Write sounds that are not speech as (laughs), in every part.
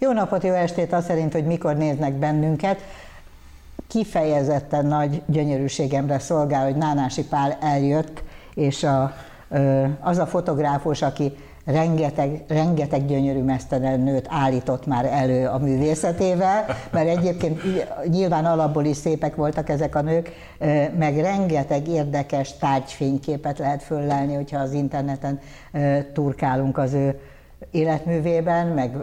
Jó napot, jó estét, azt szerint, hogy mikor néznek bennünket. Kifejezetten nagy gyönyörűségemre szolgál, hogy Nánási Pál eljött, és a, az a fotográfus, aki rengeteg, rengeteg gyönyörű mesztelen nőt állított már elő a művészetével, mert egyébként nyilván alapból is szépek voltak ezek a nők, meg rengeteg érdekes tárgyfényképet lehet föllelni, hogyha az interneten turkálunk az ő életművében, meg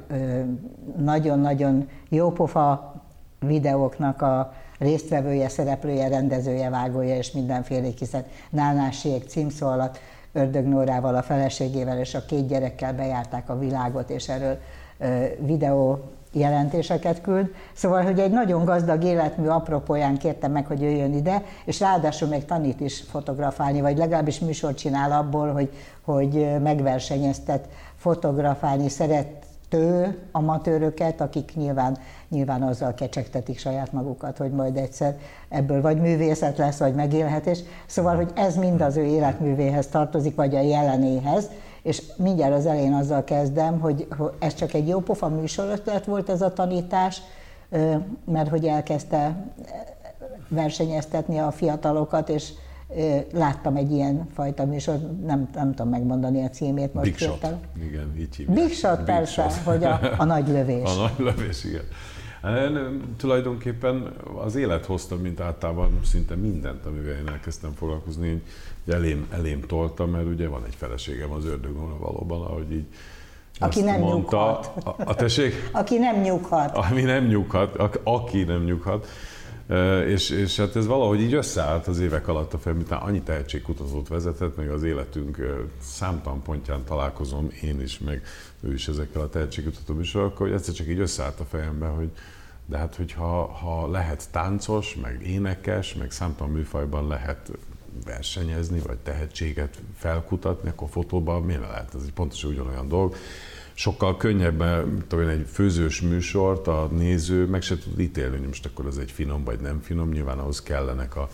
nagyon-nagyon jópofa videóknak a résztvevője, szereplője, rendezője, vágója és mindenféle, hiszen Nánásiek címszó alatt Ördög Nórával, a feleségével és a két gyerekkel bejárták a világot, és erről videó jelentéseket küld. Szóval, hogy egy nagyon gazdag életmű apropóján kértem meg, hogy jöjjön ide, és ráadásul még tanít is fotografálni, vagy legalábbis műsort csinál abból, hogy, hogy megversenyeztet fotografálni szerető amatőröket, akik nyilván, nyilván azzal kecsegtetik saját magukat, hogy majd egyszer ebből vagy művészet lesz, vagy megélhetés. Szóval, hogy ez mind az ő életművéhez tartozik, vagy a jelenéhez, és mindjárt az elején azzal kezdem, hogy ez csak egy jó pofa műsorötlet volt ez a tanítás, mert hogy elkezdte versenyeztetni a fiatalokat, és láttam egy ilyen fajta műsor, nem, nem tudom megmondani a címét most. Big Shot. Igen, így hívják. Big Shot, Big persze, shot. hogy a, a nagy lövés. (laughs) A nagy lövés, igen. Én, tulajdonképpen az élet hozta, mint általában szinte mindent, amivel én elkezdtem foglalkozni, hogy elém, elém toltam, mert ugye van egy feleségem az ördögön valóban, ahogy így aki nem mondta, nyughat. A, a tessék? Aki nem nyughat. Ami nem nyughat, a, aki nem nyughat. És, és hát ez valahogy így összeállt az évek alatt a fejem, miután annyi tehetségkutatót vezetett, meg az életünk számtalan pontján találkozom én is, meg ő is ezekkel a tehetségkutató műsorokkal, hogy egyszer csak így összeállt a fejembe, hogy de hát hogyha ha lehet táncos, meg énekes, meg számtalan műfajban lehet versenyezni, vagy tehetséget felkutatni, akkor fotóban miért lehet? Ez egy pontosan ugyanolyan dolog sokkal könnyebb, tudom egy főzős műsort a néző meg se tud ítélni, hogy most akkor ez egy finom vagy nem finom, nyilván ahhoz kellenek a,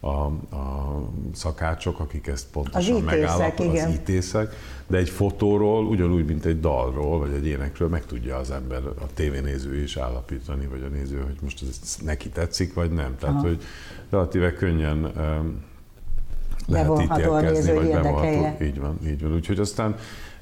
a, a szakácsok, akik ezt pontosan megállapítják, az ítészek, de egy fotóról, ugyanúgy, mint egy dalról, vagy egy énekről meg tudja az ember, a tévénéző is állapítani, vagy a néző, hogy most ez neki tetszik, vagy nem. Tehát, Aha. hogy relatíve könnyen lehet ítélkezni, vagy bevonható. Így van, így van. Úgyhogy aztán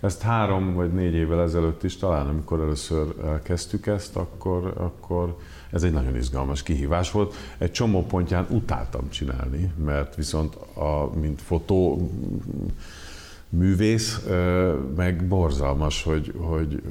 ezt három vagy négy évvel ezelőtt is talán, amikor először kezdtük ezt, akkor, akkor ez egy nagyon izgalmas kihívás volt. Egy csomó pontján utáltam csinálni, mert viszont a, mint fotó művész, meg borzalmas, hogy, hogy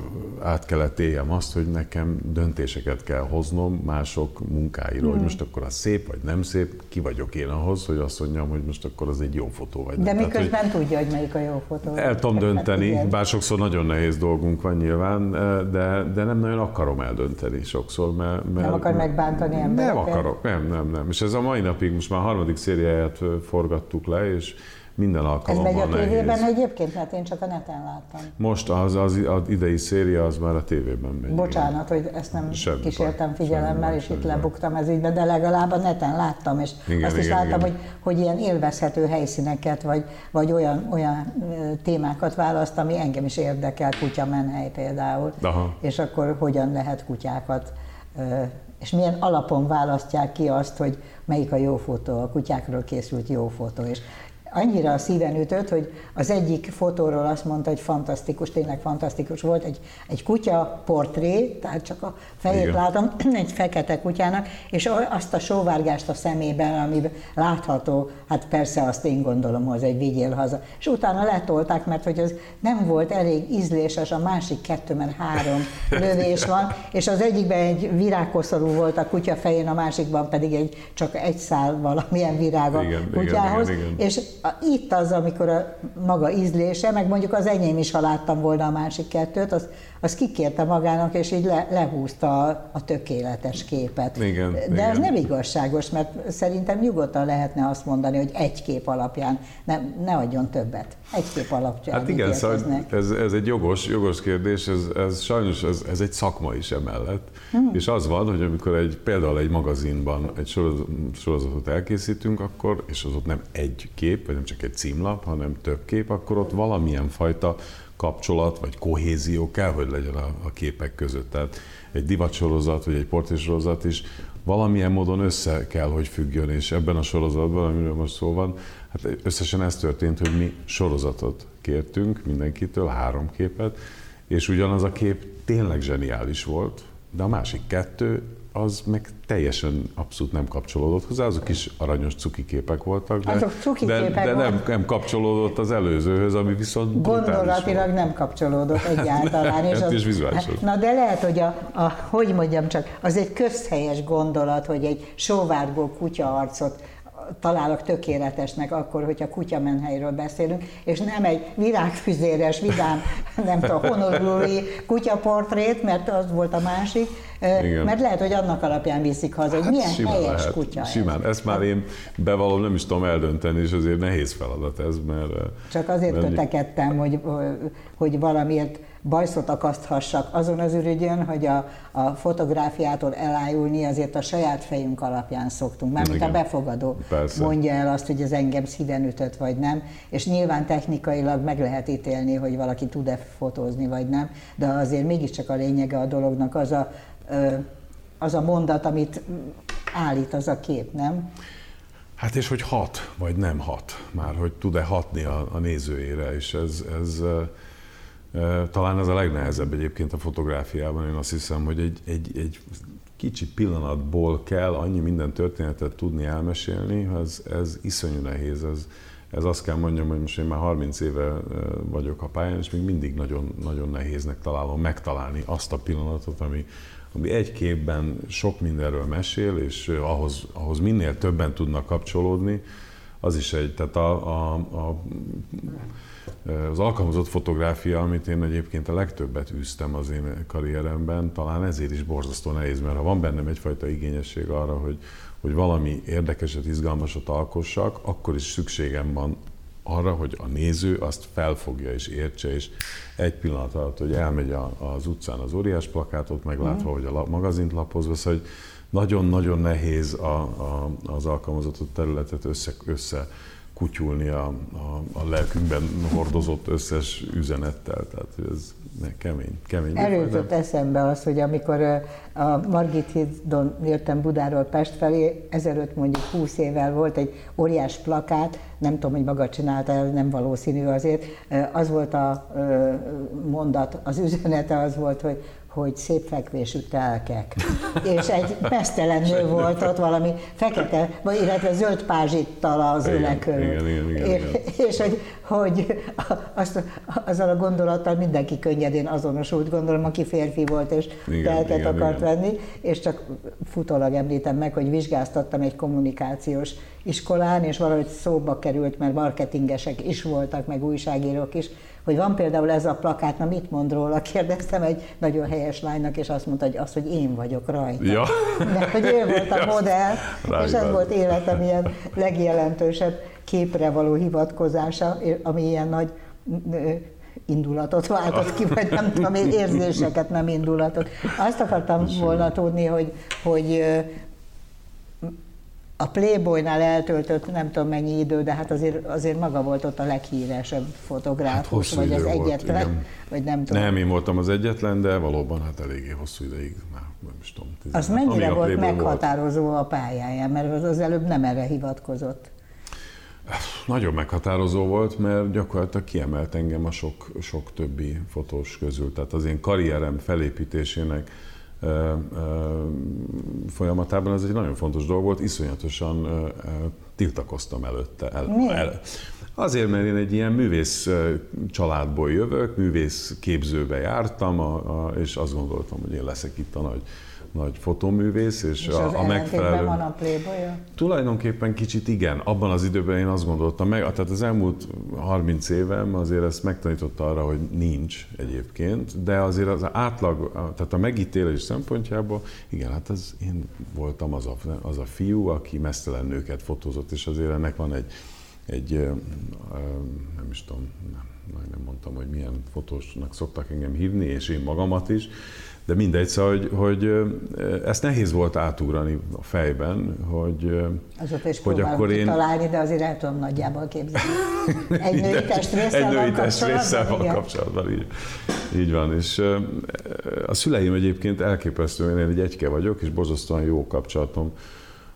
át kellett éljem azt, hogy nekem döntéseket kell hoznom mások munkáiról, hmm. hogy most akkor az szép vagy nem szép, ki vagyok én ahhoz, hogy azt mondjam, hogy most akkor az egy jó fotó vagy De miközben Tehát, hogy tudja, hogy melyik a jó fotó. El tudom dönteni, hát, bár sokszor nagyon nehéz dolgunk van nyilván, de, de nem nagyon akarom eldönteni sokszor, mert... mert nem akar megbántani embereket? Nem akarok, nem, nem, nem. És ez a mai napig most már harmadik szériáját forgattuk le, és minden alkalommal Ez megy a tévében nehéz. egyébként, mert én csak a neten láttam. Most az, az, az idei széria az már a tévében megy. Bocsánat, igen. hogy ezt nem semmi kísértem baj, figyelemmel, semmi és semmi itt lebuktam ez ügybe, de legalább a neten láttam, és igen, azt is igen, láttam, igen. Hogy, hogy ilyen élvezhető helyszíneket, vagy, vagy olyan, olyan témákat választ, ami engem is érdekel, kutya menhely például, Aha. és akkor hogyan lehet kutyákat és milyen alapon választják ki azt, hogy melyik a jó fotó, a kutyákról készült jó fotó. És annyira a szíven ütött, hogy az egyik fotóról azt mondta, hogy fantasztikus, tényleg fantasztikus volt, egy, egy kutya portré, tehát csak a fejét Igen. látom, (clears throat) egy fekete kutyának, és azt a sóvárgást a szemében, ami látható, hát persze azt én gondolom, hogy egy vigyél haza. És utána letolták, mert hogy az nem volt elég ízléses, a másik kettő, mert három (laughs) lövés van, és az egyikben egy virágkoszorú volt a kutya fején, a másikban pedig egy, csak egy szál valamilyen virág a igen, kutyához, igen, igen, igen. és itt az, amikor a maga ízlése, meg mondjuk az enyém is, ha láttam volna a másik kettőt, az, az kikérte magának, és így le, lehúzta a, a tökéletes képet. Igen, De igen. ez nem igazságos, mert szerintem nyugodtan lehetne azt mondani, hogy egy kép alapján ne, ne adjon többet. Egy kép alapján. Hát igen, szóval ez, ez egy jogos, jogos kérdés, ez, ez sajnos ez, ez egy szakma is emellett. Hmm. És az van, hogy amikor egy, például egy magazinban egy sorozatot elkészítünk, akkor, és az ott nem egy kép, vagy nem csak egy címlap, hanem több kép, akkor ott valamilyen fajta kapcsolat, vagy kohézió kell, hogy legyen a, a képek között. Tehát egy divatsorozat, vagy egy portrésorozat is valamilyen módon össze kell, hogy függjön, és ebben a sorozatban, amiről most szó van, hát összesen ez történt, hogy mi sorozatot kértünk mindenkitől, három képet, és ugyanaz a kép tényleg zseniális volt, de a másik kettő az meg teljesen abszolút nem kapcsolódott hozzá, azok is aranyos cuki képek voltak, de, azok cuki de, képek de nem, nem kapcsolódott az előzőhöz, ami viszont Gondolatilag volt. nem kapcsolódott egyáltalán. és, az, és Na de lehet, hogy a, a, hogy mondjam csak, az egy közhelyes gondolat, hogy egy sóvárgó kutya arcot találok tökéletesnek akkor, hogyha kutyamenhelyről beszélünk, és nem egy virágfüzéres, vidám, (laughs) nem tudom, honolulói kutyaportrét, mert az volt a másik, Igen. mert lehet, hogy annak alapján viszik haza, hogy hát milyen helyes lehet. kutya Simán, ez. ezt már én bevallom, nem is tudom eldönteni, és azért nehéz feladat ez, mert... Csak azért mert... kötekedtem, hogy, hogy valamiért bajszot akaszthassak azon az ürügyön, hogy a, a fotográfiától elájulni azért a saját fejünk alapján szoktunk. Mármint a befogadó Persze. mondja el azt, hogy ez engem szíven ütött, vagy nem, és nyilván technikailag meg lehet ítélni, hogy valaki tud-e fotózni, vagy nem, de azért mégiscsak a lényege a dolognak az a, az a mondat, amit állít az a kép, nem? Hát és hogy hat, vagy nem hat, már hogy tud-e hatni a, a nézőjére, és ez, ez talán ez a legnehezebb egyébként a fotográfiában. Én azt hiszem, hogy egy, egy, egy kicsi pillanatból kell annyi minden történetet tudni elmesélni, ez, ez iszonyú nehéz. Ez, ez azt kell mondjam, hogy most én már 30 éve vagyok a pályán, és még mindig nagyon, nagyon nehéznek találom megtalálni azt a pillanatot, ami, ami egy képben sok mindenről mesél, és ahhoz, ahhoz minél többen tudnak kapcsolódni, az is egy, tehát a, a, a az alkalmazott fotográfia, amit én egyébként a legtöbbet űztem az én karrieremben, talán ezért is borzasztó nehéz, mert ha van bennem egyfajta igényesség arra, hogy, hogy valami érdekeset, izgalmasat alkossak, akkor is szükségem van arra, hogy a néző azt felfogja és értse, és egy pillanat alatt, hogy elmegy a, az utcán az óriás plakátot meglátva, mm. hogy a magazint lapozva, szóval, hogy nagyon-nagyon nehéz a, a, az alkalmazott területet össze, össze kutyulni a, a, a lelkünkben hordozott összes üzenettel. Tehát ez ne, kemény, kemény. Előtt eszembe az, hogy amikor a Margit hídon jöttem Budáról Pest felé, ezelőtt mondjuk 20 évvel volt egy óriás plakát, nem tudom, hogy maga csinálta, nem valószínű azért, az volt a mondat, az üzenete az volt, hogy hogy szép fekvésű telkek. és egy mesztelen nő volt ott valami fekete, vagy illetve zöld pázsittal az igen, igen. És hogy, hogy azt, azzal a gondolattal mindenki könnyedén azonosult, gondolom, aki férfi volt és igen, telket igen, akart igen. venni, és csak futólag említem meg, hogy vizsgáztattam egy kommunikációs iskolán, és valahogy szóba került, mert marketingesek is voltak, meg újságírók is, hogy van például ez a plakát, na mit mond róla? (laughs) Kérdeztem egy nagyon helyes lánynak, és azt mondta, hogy az, hogy én vagyok rajta. Ja. Mert hogy ő volt a (laughs) modell, Rájban. és ez volt életem ilyen legjelentősebb képre való hivatkozása, ami ilyen nagy indulatot váltott ki, vagy nem tudom, érzéseket, nem indulatot. Azt akartam volna tudni, hogy, hogy a Playboynál eltöltött nem tudom mennyi idő, de hát azért, azért maga volt ott a leghíresebb fotográfus, hát vagy az volt, egyetlen, igen. vagy nem tudom. Nem, én voltam az egyetlen, de valóban hát eléggé hosszú ideig, már nem is tudom. Az mennyire volt meghatározó volt? a pályáján, mert az előbb nem erre hivatkozott. Nagyon meghatározó volt, mert gyakorlatilag kiemelt engem a sok, sok többi fotós közül. Tehát az én karrierem felépítésének folyamatában ez egy nagyon fontos dolog volt, iszonyatosan tiltakoztam előtte. El, el, azért, mert én egy ilyen művész családból jövök, művész képzőbe jártam, a, a, és azt gondoltam, hogy én leszek itt a nagy nagy fotóművész, és, és a, a megfelelő... van a playboy Tulajdonképpen kicsit igen. Abban az időben én azt gondoltam meg, tehát az elmúlt 30 évem azért ezt megtanította arra, hogy nincs egyébként, de azért az átlag, tehát a megítélés szempontjából, igen, hát az én voltam az a, az a fiú, aki mesztelen nőket fotózott, és azért ennek van egy, egy nem is tudom, nem, nem mondtam, hogy milyen fotósnak szoktak engem hívni, és én magamat is, de mindegy, szóval, hogy, hogy ezt nehéz volt átugrani a fejben, hogy, Azóta is hogy akkor én... találni, de azért el tudom nagyjából képzelni. Egy női testrészsel Egy női testrészsel van kapcsolatban, így, így van. És a szüleim egyébként elképesztően, én egy egyke vagyok, és borzasztóan jó kapcsolatom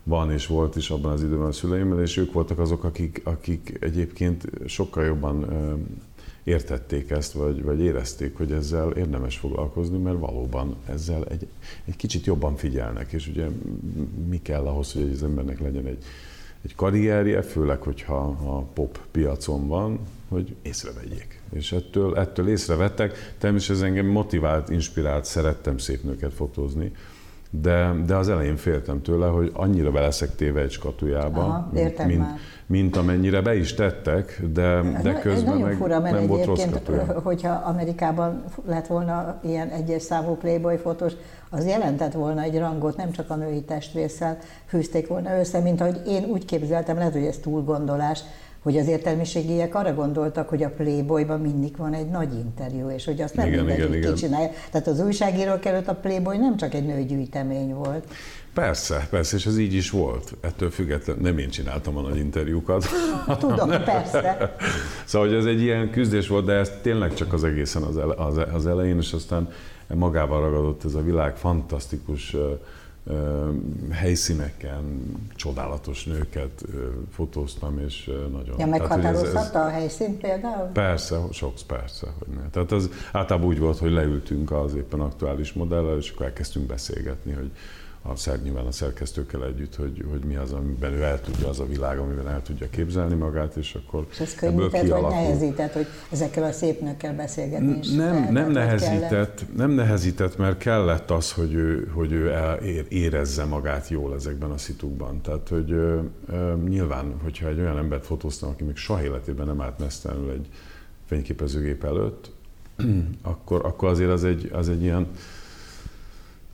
van és volt is abban az időben a szüleimmel, és ők voltak azok, akik, akik egyébként sokkal jobban értették ezt, vagy, vagy érezték, hogy ezzel érdemes foglalkozni, mert valóban ezzel egy, egy kicsit jobban figyelnek, és ugye mi kell ahhoz, hogy az embernek legyen egy, egy karrierje, főleg, hogyha a pop piacon van, hogy észrevegyék. És ettől, ettől észrevettek. Természetesen ez engem motivált, inspirált, szerettem szép nőket fotózni, de, de az elején féltem tőle, hogy annyira beleszek téve egy skatujába, Aha, mint, mint, mint amennyire be is tettek, de, de közben nagyon meg fura, mert nem volt rossz hogyha Amerikában lett volna ilyen egyes számú Playboy fotós, az jelentett volna egy rangot, nem csak a női testvésszel fűzték volna össze, mint ahogy én úgy képzeltem, lehet, hogy ez túlgondolás, hogy az értelmiségiek arra gondoltak, hogy a Playboyban mindig van egy nagy interjú, és hogy azt nem igen, mindegy, igen, hogy ki csinálja. Tehát az újságírók előtt a Playboy nem csak egy nőgyűjtemény volt. Persze, persze, és ez így is volt. Ettől függetlenül nem én csináltam a nagy interjúkat. (laughs) Tudom, persze. szóval, hogy ez egy ilyen küzdés volt, de ez tényleg csak az egészen az, ele, az, az elején, és aztán magával ragadott ez a világ fantasztikus helyszíneken csodálatos nőket fotóztam, és nagyon... Ja, meghatározhatta a helyszín például? Persze, sok, persze, hogy ne. Tehát az általában úgy volt, hogy leültünk az éppen aktuális modellel, és akkor elkezdtünk beszélgetni, hogy a szer, nyilván a szerkesztőkkel együtt, hogy, hogy mi az, amiben ő el tudja, az a világ, amiben el tudja képzelni magát, és akkor És ez könnyített, vagy nehezített, hogy ezekkel a szép nőkkel beszélgetni is Nem, lehetett, nem nehezített, nem nehezített, mert kellett az, hogy ő, hogy ő el, érezze magát jól ezekben a szitukban. Tehát, hogy ö, ö, nyilván, hogyha egy olyan embert fotóztam, aki még soha életében nem állt mesztelenül egy fényképezőgép előtt, (clears throat) akkor, akkor azért az egy, az egy ilyen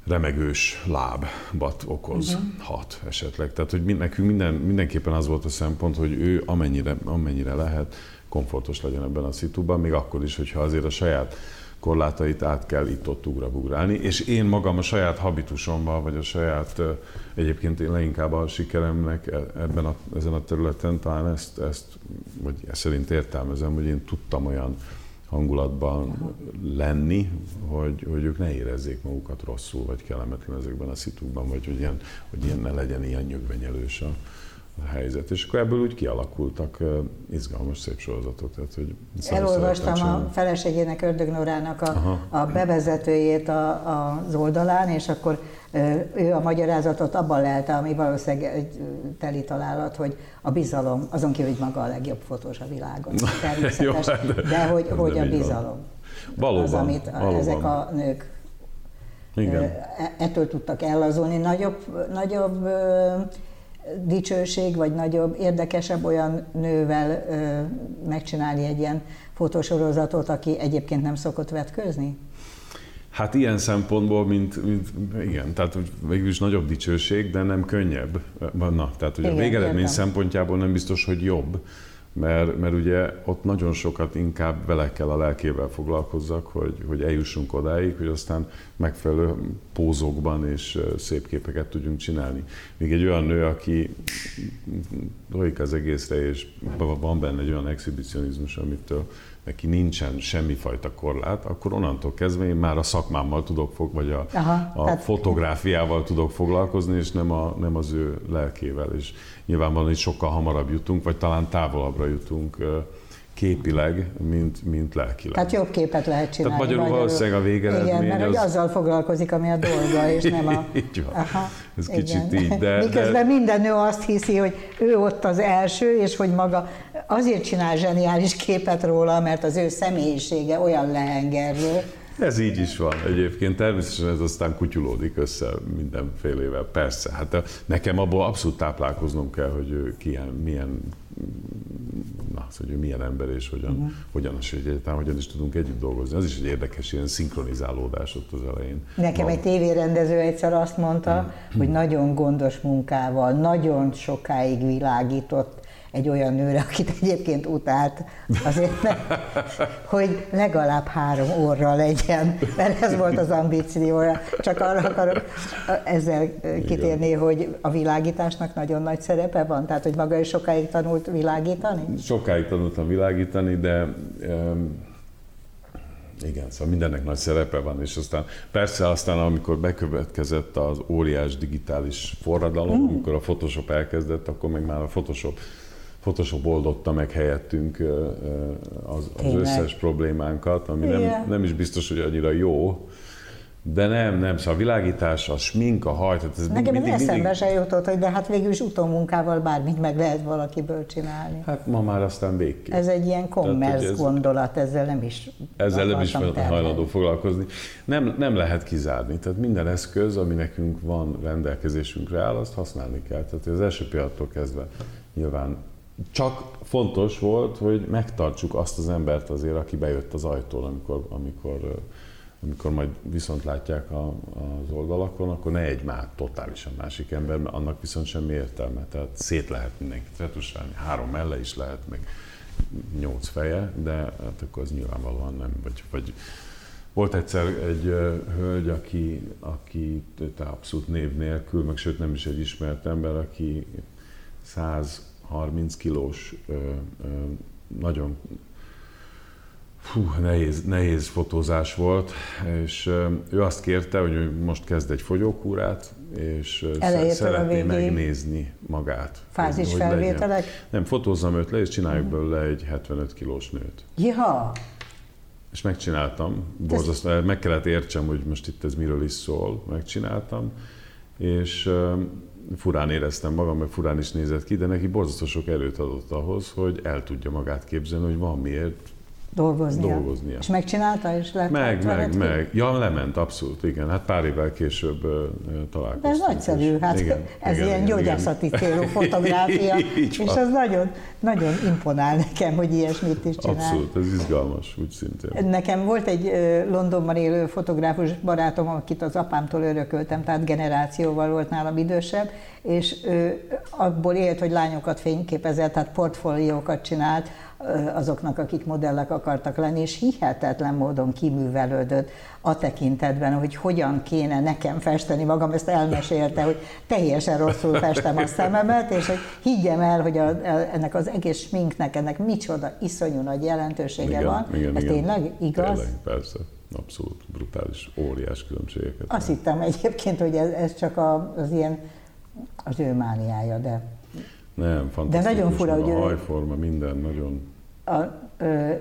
remegős lábbat okozhat uh-huh. esetleg. Tehát, hogy nekünk minden, mindenképpen az volt a szempont, hogy ő amennyire, amennyire lehet komfortos legyen ebben a szituban, még akkor is, hogyha azért a saját korlátait át kell itt-ott ugrabugrálni, és én magam a saját habitusommal, vagy a saját, egyébként én leginkább a sikeremnek e, ebben a, ezen a területen talán ezt, ezt vagy ezt szerint értelmezem, hogy én tudtam olyan hangulatban lenni, hogy, hogy ők ne érezzék magukat rosszul, vagy kellemetlen ezekben a szitukban, vagy hogy, ilyen, hogy ilyen ne legyen ilyen nyögvenyelős a, helyzet. És akkor ebből úgy kialakultak izgalmas szép sorozatok. Tehát, hogy Elolvastam a feleségének, Ördög Nórának a, a bevezetőjét a, az oldalán, és akkor ő a magyarázatot abban lelte, ami valószínűleg egy teli találat, hogy a bizalom, azon kívül, hogy maga a legjobb fotós a világon, (laughs) természetes, Jó, hát de, de hogy, hogy a bizalom. Valóban, az, amit valóban. ezek a nők Igen. E, ettől tudtak ellazulni. Nagyobb, nagyobb dicsőség, vagy nagyobb, érdekesebb olyan nővel megcsinálni egy ilyen fotósorozatot, aki egyébként nem szokott vetközni? Hát ilyen szempontból, mint, mint igen, tehát végül is nagyobb dicsőség, de nem könnyebb. Na, tehát ugye igen, a végeredmény értem. szempontjából nem biztos, hogy jobb, mert, mert ugye ott nagyon sokat inkább vele kell a lelkével foglalkozzak, hogy, hogy eljussunk odáig, hogy aztán megfelelő pózokban és szép képeket tudjunk csinálni. Még egy olyan nő, aki dolik az egészre, és van benne egy olyan exhibicionizmus, amitől neki nincsen semmifajta korlát, akkor onnantól kezdve én már a szakmámmal tudok fog, vagy a, Aha, a tehát... fotográfiával tudok foglalkozni, és nem, a, nem az ő lelkével. És nyilvánvalóan hogy sokkal hamarabb jutunk, vagy talán távolabbra jutunk képileg, mint, mint lelkileg. Tehát jobb képet lehet csinálni. Tehát magyarul valószínűleg a végeredmény Igen, mert az... azzal foglalkozik, ami a dolga, és nem a... (laughs) így van. Aha, Ez igen. kicsit így, de... Miközben de... minden nő azt hiszi, hogy ő ott az első, és hogy maga azért csinál zseniális képet róla, mert az ő személyisége olyan lehengerlő, ez így is van egyébként, természetesen ez aztán kutyulódik össze mindenfélével, persze. Hát nekem abból abszolút táplálkoznom kell, hogy ő milyen, milyen na, hogy ő milyen ember és hogyan, uh-huh. hogyan, és egyáltalán hogyan is tudunk együtt dolgozni. Az is egy érdekes ilyen szinkronizálódás ott az elején. Nekem van. egy tévérendező egyszer azt mondta, uh-huh. hogy nagyon gondos munkával, nagyon sokáig világított egy olyan nőre, akit egyébként utált, azért ne, hogy legalább három óra legyen, mert ez volt az ambíciója. Csak arra akarok ezzel kitérni, Igen. hogy a világításnak nagyon nagy szerepe van, tehát hogy maga is sokáig tanult világítani? Sokáig tanultam világítani, de um, igen, szóval mindennek nagy szerepe van, és aztán persze aztán, amikor bekövetkezett az óriás digitális forradalom, mm. amikor a Photoshop elkezdett, akkor meg már a Photoshop Photoshop oldotta meg helyettünk az, az összes problémánkat, ami nem, nem is biztos, hogy annyira jó, de nem, nem, szóval a világítás, a smink, a haj, tehát ez Nekem mindig, eszembe mindig... se jutott, hogy de hát végül is utómunkával bármit meg lehet valakiből csinálni. Hát ma már aztán végképp. Ez egy ilyen commerce ez, gondolat, ezzel nem is Ezzel nem is hajlandó foglalkozni. Nem, nem lehet kizárni, tehát minden eszköz, ami nekünk van rendelkezésünkre áll, azt használni kell. Tehát az első pillanattól kezdve nyilván csak fontos volt, hogy megtartsuk azt az embert azért, aki bejött az ajtón, amikor, amikor amikor majd viszont látják a, az oldalakon, akkor ne egy már totálisan másik ember, mert annak viszont semmi értelme. Tehát szét lehet mindenkit retusálni, három melle is lehet, meg nyolc feje, de hát akkor az nyilvánvalóan nem. Vagy, vagy volt egyszer egy hölgy, aki, aki abszolút név nélkül, meg sőt nem is egy ismert ember, aki 130 kilós, uh, uh, nagyon Fú, nehéz, nehéz fotózás volt, és ő azt kérte, hogy most kezd egy fogyókúrát, és Elejétől szeretné megnézni magát. Fázis hogy felvételek? Legyen. Nem, fotózzam őt le, és csináljuk belőle egy 75 kilós nőt. Ja. És megcsináltam, borzasztó, meg kellett értsem, hogy most itt ez miről is szól, megcsináltam, és furán éreztem magam, mert furán is nézett ki, de neki borzasztó sok erőt adott ahhoz, hogy el tudja magát képzelni, hogy van miért dolgoznia. dolgoznia. És megcsinálta, és lett Meg, meg, ki? meg. Ja, lement, abszolút, igen. Hát pár évvel később uh, találkoztunk. De ez nagyszerű, hát igen, ez igen, ilyen igen, gyógyászati igen. célú (laughs) fotográfia, és ez nagyon, nagyon imponál nekem, hogy ilyesmit is csinál. Abszolút, ez izgalmas, úgy szintén. Nekem volt egy Londonban élő fotográfus barátom, akit az apámtól örököltem, tehát generációval volt nálam idősebb, és ő abból élt, hogy lányokat fényképezett, tehát portfóliókat csinált, azoknak, akik modellek akartak lenni, és hihetetlen módon kiművelődött a tekintetben, hogy hogyan kéne nekem festeni magam, ezt elmesélte, hogy teljesen rosszul festem a szememet, és hogy higgyem el, hogy a, ennek az egész sminknek, ennek micsoda iszonyú nagy jelentősége igen, van. Igen, Ez igen. tényleg igaz? Tényleg, persze. Abszolút brutális, óriás különbségeket. Azt hittem egyébként, hogy ez, ez csak a, az ilyen az ő mániája, de nem, fantasztikus. De nagyon fura, hogy a hajforma, minden nagyon a,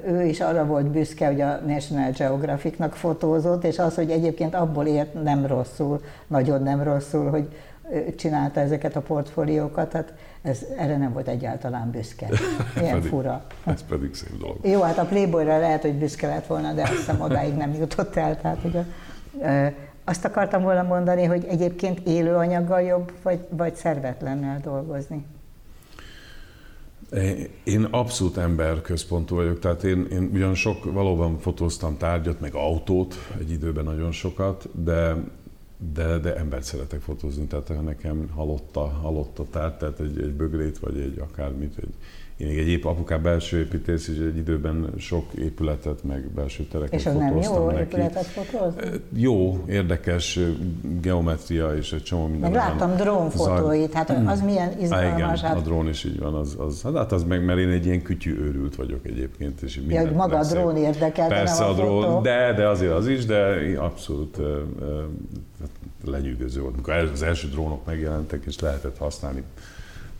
ő is arra volt büszke, hogy a National Geographicnak fotózott, és az, hogy egyébként abból ért nem rosszul, nagyon nem rosszul, hogy csinálta ezeket a portfóliókat, tehát ez, erre nem volt egyáltalán büszke. (laughs) Ilyen pedig, fura. Ez pedig szép dolog. Jó, hát a Playboyra lehet, hogy büszke lett volna, de azt hiszem odáig nem jutott el. Tehát, hogy a, azt akartam volna mondani, hogy egyébként élő anyaggal jobb, vagy, vagy szervetlennel dolgozni. Én abszolút emberközpontú vagyok, tehát én, én ugyan sok, valóban fotóztam tárgyat, meg autót, egy időben nagyon sokat, de, de, de embert szeretek fotózni, tehát nekem halotta, halotta tárgy, tehát egy, egy bögrét, vagy egy akármit, egy, én egy épp apukám belső építész, és egy időben sok épületet, meg belső tereket És nem jó neki. épületet fotózni? Jó, érdekes geometria és egy csomó minden. Meg láttam drónfotóit, hát az milyen izgalmas. Igen, hát... a drón is így van, az, az, hát az meg, mert én egy ilyen kütyű őrült vagyok egyébként. És ja, hogy maga a drón érdekel, Persze a, drón, de, de azért az is, de abszolút uh, lenyűgöző volt. Amikor az első drónok megjelentek, és lehetett használni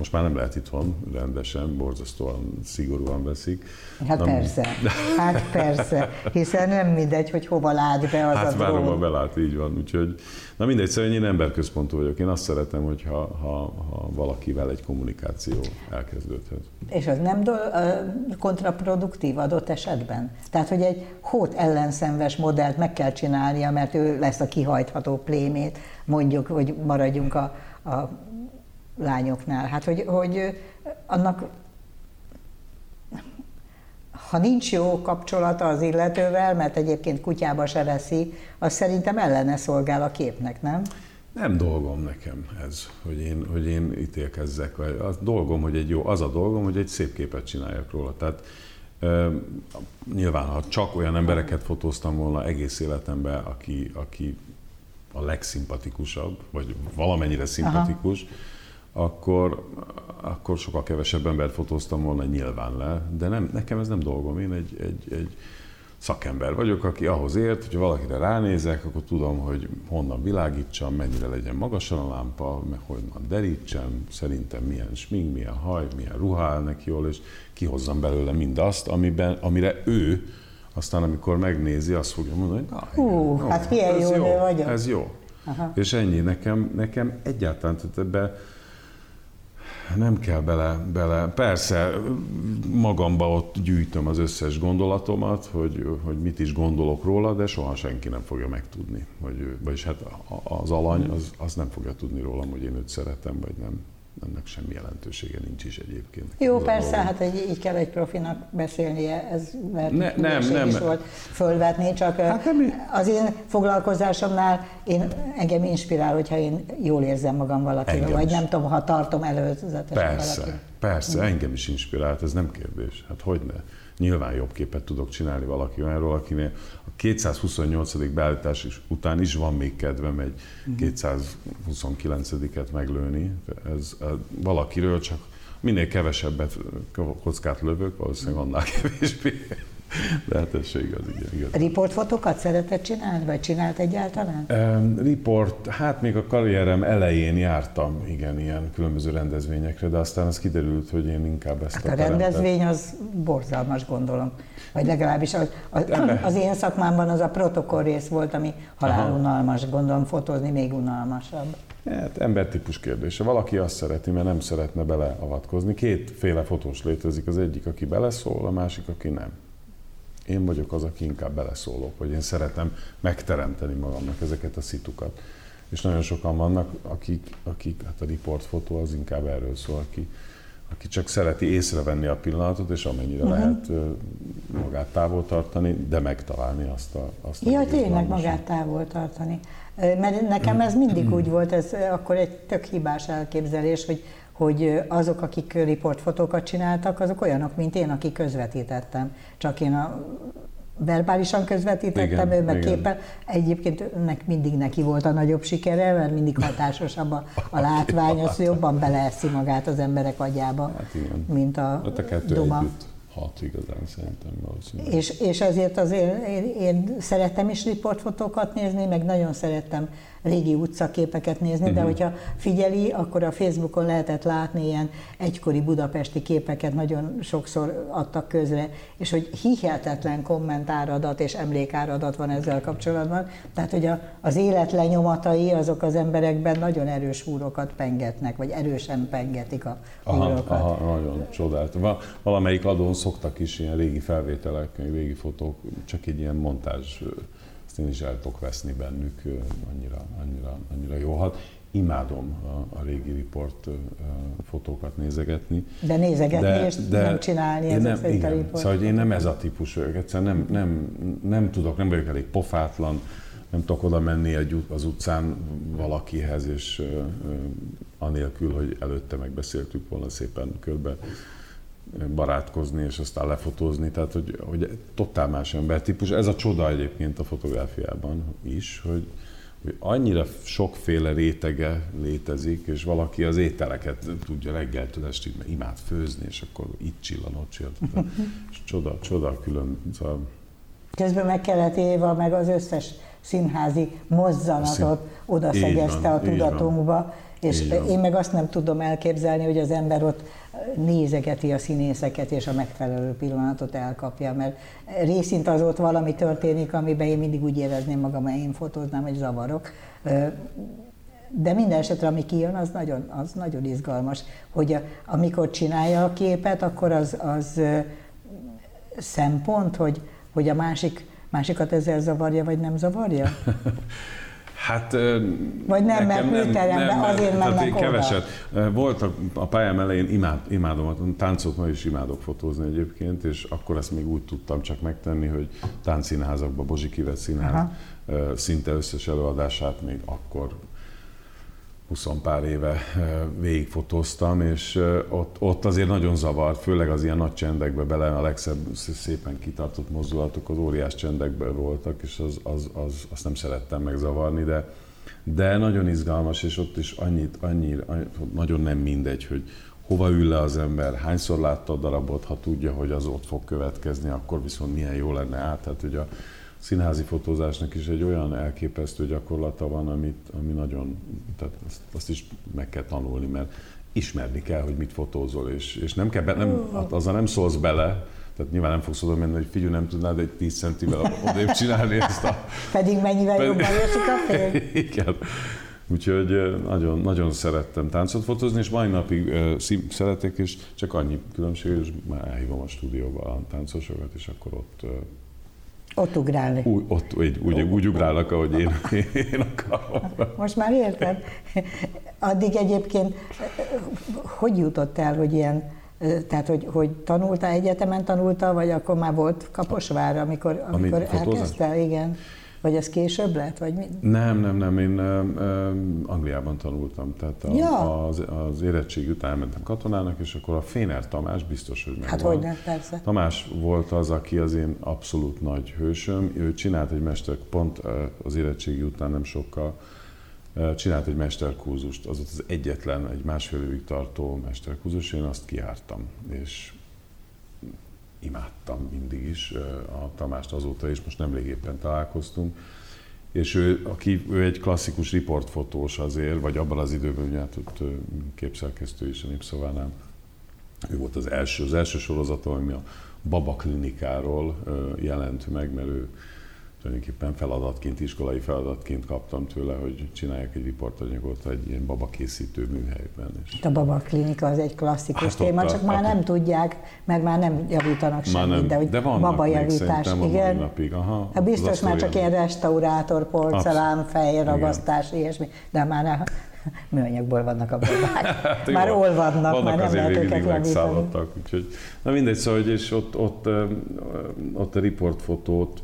most már nem lehet itthon rendesen, borzasztóan szigorúan veszik. Hát Na, persze, hát persze, hiszen nem mindegy, hogy hova lát be az hát a drón. hova belát, így van. Úgyhogy, na mindegy, szóval én emberközpontú vagyok. Én azt szeretem, hogyha ha, ha valakivel egy kommunikáció elkezdődhet. És az nem do- kontraproduktív adott esetben? Tehát, hogy egy hót ellenszenves modellt meg kell csinálnia, mert ő lesz a kihajtható plémét, mondjuk, hogy maradjunk a, a lányoknál. Hát, hogy, hogy annak ha nincs jó kapcsolata az illetővel, mert egyébként kutyába se veszi, az szerintem ellene szolgál a képnek, nem? Nem dolgom nekem ez, hogy én, hogy én ítélkezzek. Az dolgom, hogy egy jó, az a dolgom, hogy egy szép képet csináljak róla. Tehát nyilván, ha csak olyan embereket fotóztam volna egész életemben, aki, aki a legszimpatikusabb, vagy valamennyire szimpatikus, Aha. Akkor, akkor sokkal kevesebb embert fotóztam volna nyilván le, de nem, nekem ez nem dolgom. Én egy, egy, egy szakember vagyok, aki ahhoz ért, hogy valakire ránézek, akkor tudom, hogy honnan világítsam, mennyire legyen magasan a lámpa, meg honnan derítsem, szerintem milyen smink, milyen haj, milyen ruha áll neki jól, és kihozzam belőle mindazt, amiben, amire ő aztán amikor megnézi, azt fogja mondani, hogy Hú, jó, hát milyen jó, jó vagyok. Ez jó. Aha. És ennyi, nekem, nekem egyáltalán, tehát ebbe nem kell bele, bele. Persze, magamba ott gyűjtöm az összes gondolatomat, hogy, hogy mit is gondolok róla, de soha senki nem fogja megtudni. Vagy, vagyis hát az alany az, az nem fogja tudni rólam, hogy én őt szeretem, vagy nem ennek semmi jelentősége nincs is egyébként. Jó, persze, hát egy, így kell egy profinak beszélnie, ez mert ne, nem, nem. is volt fölvetni, csak hát nem, az én foglalkozásomnál én, engem inspirál, hogyha én jól érzem magam valakivel, vagy nem tudom, ha tartom előzetesen Persze, valaki. persze, engem is inspirált, ez nem kérdés, hát hogy ne nyilván jobb képet tudok csinálni valaki olyanról, akinél a 228. beállítás után is van még kedvem egy 229-et meglőni. Ez valakiről csak minél kevesebbet kockát lövök, valószínűleg annál kevésbé (laughs) de hát ez se igaz, igen. igaz. Riportfotókat szeretett csinálni, vagy csinált egyáltalán? Um, riport, hát még a karrierem elején jártam, igen, ilyen különböző rendezvényekre, de aztán az kiderült, hogy én inkább ezt hát a, a rendezvény az borzalmas, gondolom. Vagy legalábbis az, az, az én szakmámban az a protokoll rész volt, ami halálunalmas, gondolom fotózni még unalmasabb. Hát embertípus kérdése. Valaki azt szereti, mert nem szeretne beleavatkozni. Kétféle fotós létezik. Az egyik, aki beleszól, a másik, aki nem én vagyok az, aki inkább beleszólok, hogy én szeretem megteremteni magamnak ezeket a szitukat. És nagyon sokan vannak, akik, akik hát a riportfotó az inkább erről szól, aki, aki csak szereti észrevenni a pillanatot, és amennyire uh-huh. lehet magát távol tartani, de megtalálni azt a azt Ja, tényleg magát távol tartani. Mert nekem ez mindig úgy volt, ez akkor egy tök hibás elképzelés, hogy hogy azok, akik riportfotókat csináltak, azok olyanok, mint én, aki közvetítettem. Csak én a verbálisan közvetítettem, igen, ő meg képen. Egyébként nek mindig neki volt a nagyobb sikere, mert mindig hatásosabb a, a (laughs) látvány, az jobban beleeszi magát az emberek agyába, hát igen. mint a, hát a kettő duma. Együtt hat igazán szerintem valószínűleg. És, és ezért azért én, én szerettem is riportfotókat nézni, meg nagyon szerettem régi utcaképeket nézni, uh-huh. de mhm. hogyha figyeli, akkor a Facebookon lehetett látni ilyen egykori budapesti képeket, nagyon sokszor adtak közre, és hogy hihetetlen kommentáradat és emlékáradat van ezzel kapcsolatban. Tehát, hogy a, az élet lenyomatai azok az emberekben nagyon erős húrokat pengetnek, vagy erősen pengetik a húrokat. Aha, aha nagyon csodáltam. Valamelyik adón szoktak is ilyen régi felvételek, régi fotók, csak egy ilyen montázs ezt én is el tudok veszni bennük, annyira, annyira, annyira jó hat. Imádom a, a régi riport fotókat nézegetni. De nézegetni de, és de nem csinálni én nem, igen, a riport. Szóval én nem ez a típus vagyok, egyszerűen nem, nem, nem tudok, nem vagyok elég pofátlan, nem tudok oda menni egy, az utcán valakihez, és anélkül, hogy előtte megbeszéltük volna szépen körbe barátkozni, és aztán lefotózni, tehát hogy, hogy totál más embertípus. Ez a csoda egyébként a fotográfiában is, hogy, hogy annyira sokféle rétege létezik, és valaki az ételeket tudja reggeltől estig, mert imád főzni, és akkor itt csillan, ott csillan. (laughs) És csoda, csoda külön. Szóval... Közben meg kellett Éva, meg az összes színházi mozzanatot oda szegezte a tudatunkba, és én meg azt nem tudom elképzelni, hogy az ember ott nézegeti a színészeket, és a megfelelő pillanatot elkapja, mert részint az ott valami történik, amiben én mindig úgy érezném magam, hogy én fotóznám, hogy zavarok. De minden esetre, ami kijön, az nagyon, az nagyon izgalmas, hogy amikor csinálja a képet, akkor az, az szempont, hogy, hogy a másik, másikat ezzel zavarja, vagy nem zavarja? (laughs) Hát, Vagy nem, mert műteremben, azért mennek hát oda. Keveset. Volt a, a pályám elején, imád, imádom, a táncot ma is imádok fotózni egyébként, és akkor ezt még úgy tudtam csak megtenni, hogy táncszínházakban, Bozsi Kivet színház Aha. szinte összes előadását még akkor 20 pár éve végigfotóztam, és ott, ott azért nagyon zavart, főleg az ilyen nagy csendekbe bele, a legszebb, szépen kitartott mozdulatok az óriás csendekben voltak, és az, az, az, azt nem szerettem megzavarni, de, de nagyon izgalmas, és ott is annyit, annyi, annyi, nagyon nem mindegy, hogy hova ül le az ember, hányszor látta a darabot, ha tudja, hogy az ott fog következni, akkor viszont milyen jó lenne át. Tehát, hogy a színházi fotózásnak is egy olyan elképesztő gyakorlata van, amit, ami nagyon, tehát azt, azt is meg kell tanulni, mert ismerni kell, hogy mit fotózol, és, és nem kell, be, nem, azzal nem szólsz bele, tehát nyilván nem fogsz oda menni, hogy figyelj, nem tudnád egy 10 centivel odébb csinálni ezt a... Pedig mennyivel Pedig... jobban esik a fél. (laughs) Igen. Úgyhogy nagyon, nagyon szerettem táncot fotózni, és mai napig uh, szeretek, és csak annyi különbség, és már elhívom a stúdióba a táncosokat, és akkor ott uh, ott ugrálni. Úgy, ott úgy, úgy, úgy ugrálnak, ahogy én, én akarom. Most már érted? Addig egyébként hogy jutott el, hogy ilyen, tehát hogy, hogy tanultál egyetemen, tanulta, vagy akkor már volt Kaposvár, amikor, amikor elkezdte? Igen. Vagy ez később lett? Vagy mi? Nem, nem, nem. Én uh, Angliában tanultam. Tehát a, ja. az, az érettség után mentem katonának, és akkor a Féner Tamás biztos, hogy megvan. Hát hogy nem, persze. Tamás volt az, aki az én abszolút nagy hősöm. Ő csinált egy mester, pont az érettségi után nem sokkal, csinált egy mesterkúzust. Az volt az egyetlen, egy másfél évig tartó mesterkúzus, én azt kiártam. És imádtam mindig is a Tamást azóta, és most nemrég éppen találkoztunk. És ő, aki, ő egy klasszikus riportfotós azért, vagy abban az időben ugye hát ott képszerkesztő is a Népszavánál. Ő volt az első, az első sorozatom, ami a Baba klinikáról jelent meg, mert ő tulajdonképpen feladatként, iskolai feladatként kaptam tőle, hogy csináljak egy riportanyagot egy ilyen babakészítő műhelyben. És a baba klinika az egy klasszikus hát téma, csak már nem tudják, mert már nem javítanak semmit, nem, de hogy de baba javítás, igen. Napig. Aha, hát biztos már csak ilyen restaurátor, porcelán, fejragasztás, ilyesmi, de már nem, (laughs) műanyagból vannak a babák. (laughs) hát, már olvadnak, vannak már nem lehet őket javítani. Úgyhogy, na mindegy, szóval, és ott, ott, ott a riportfotót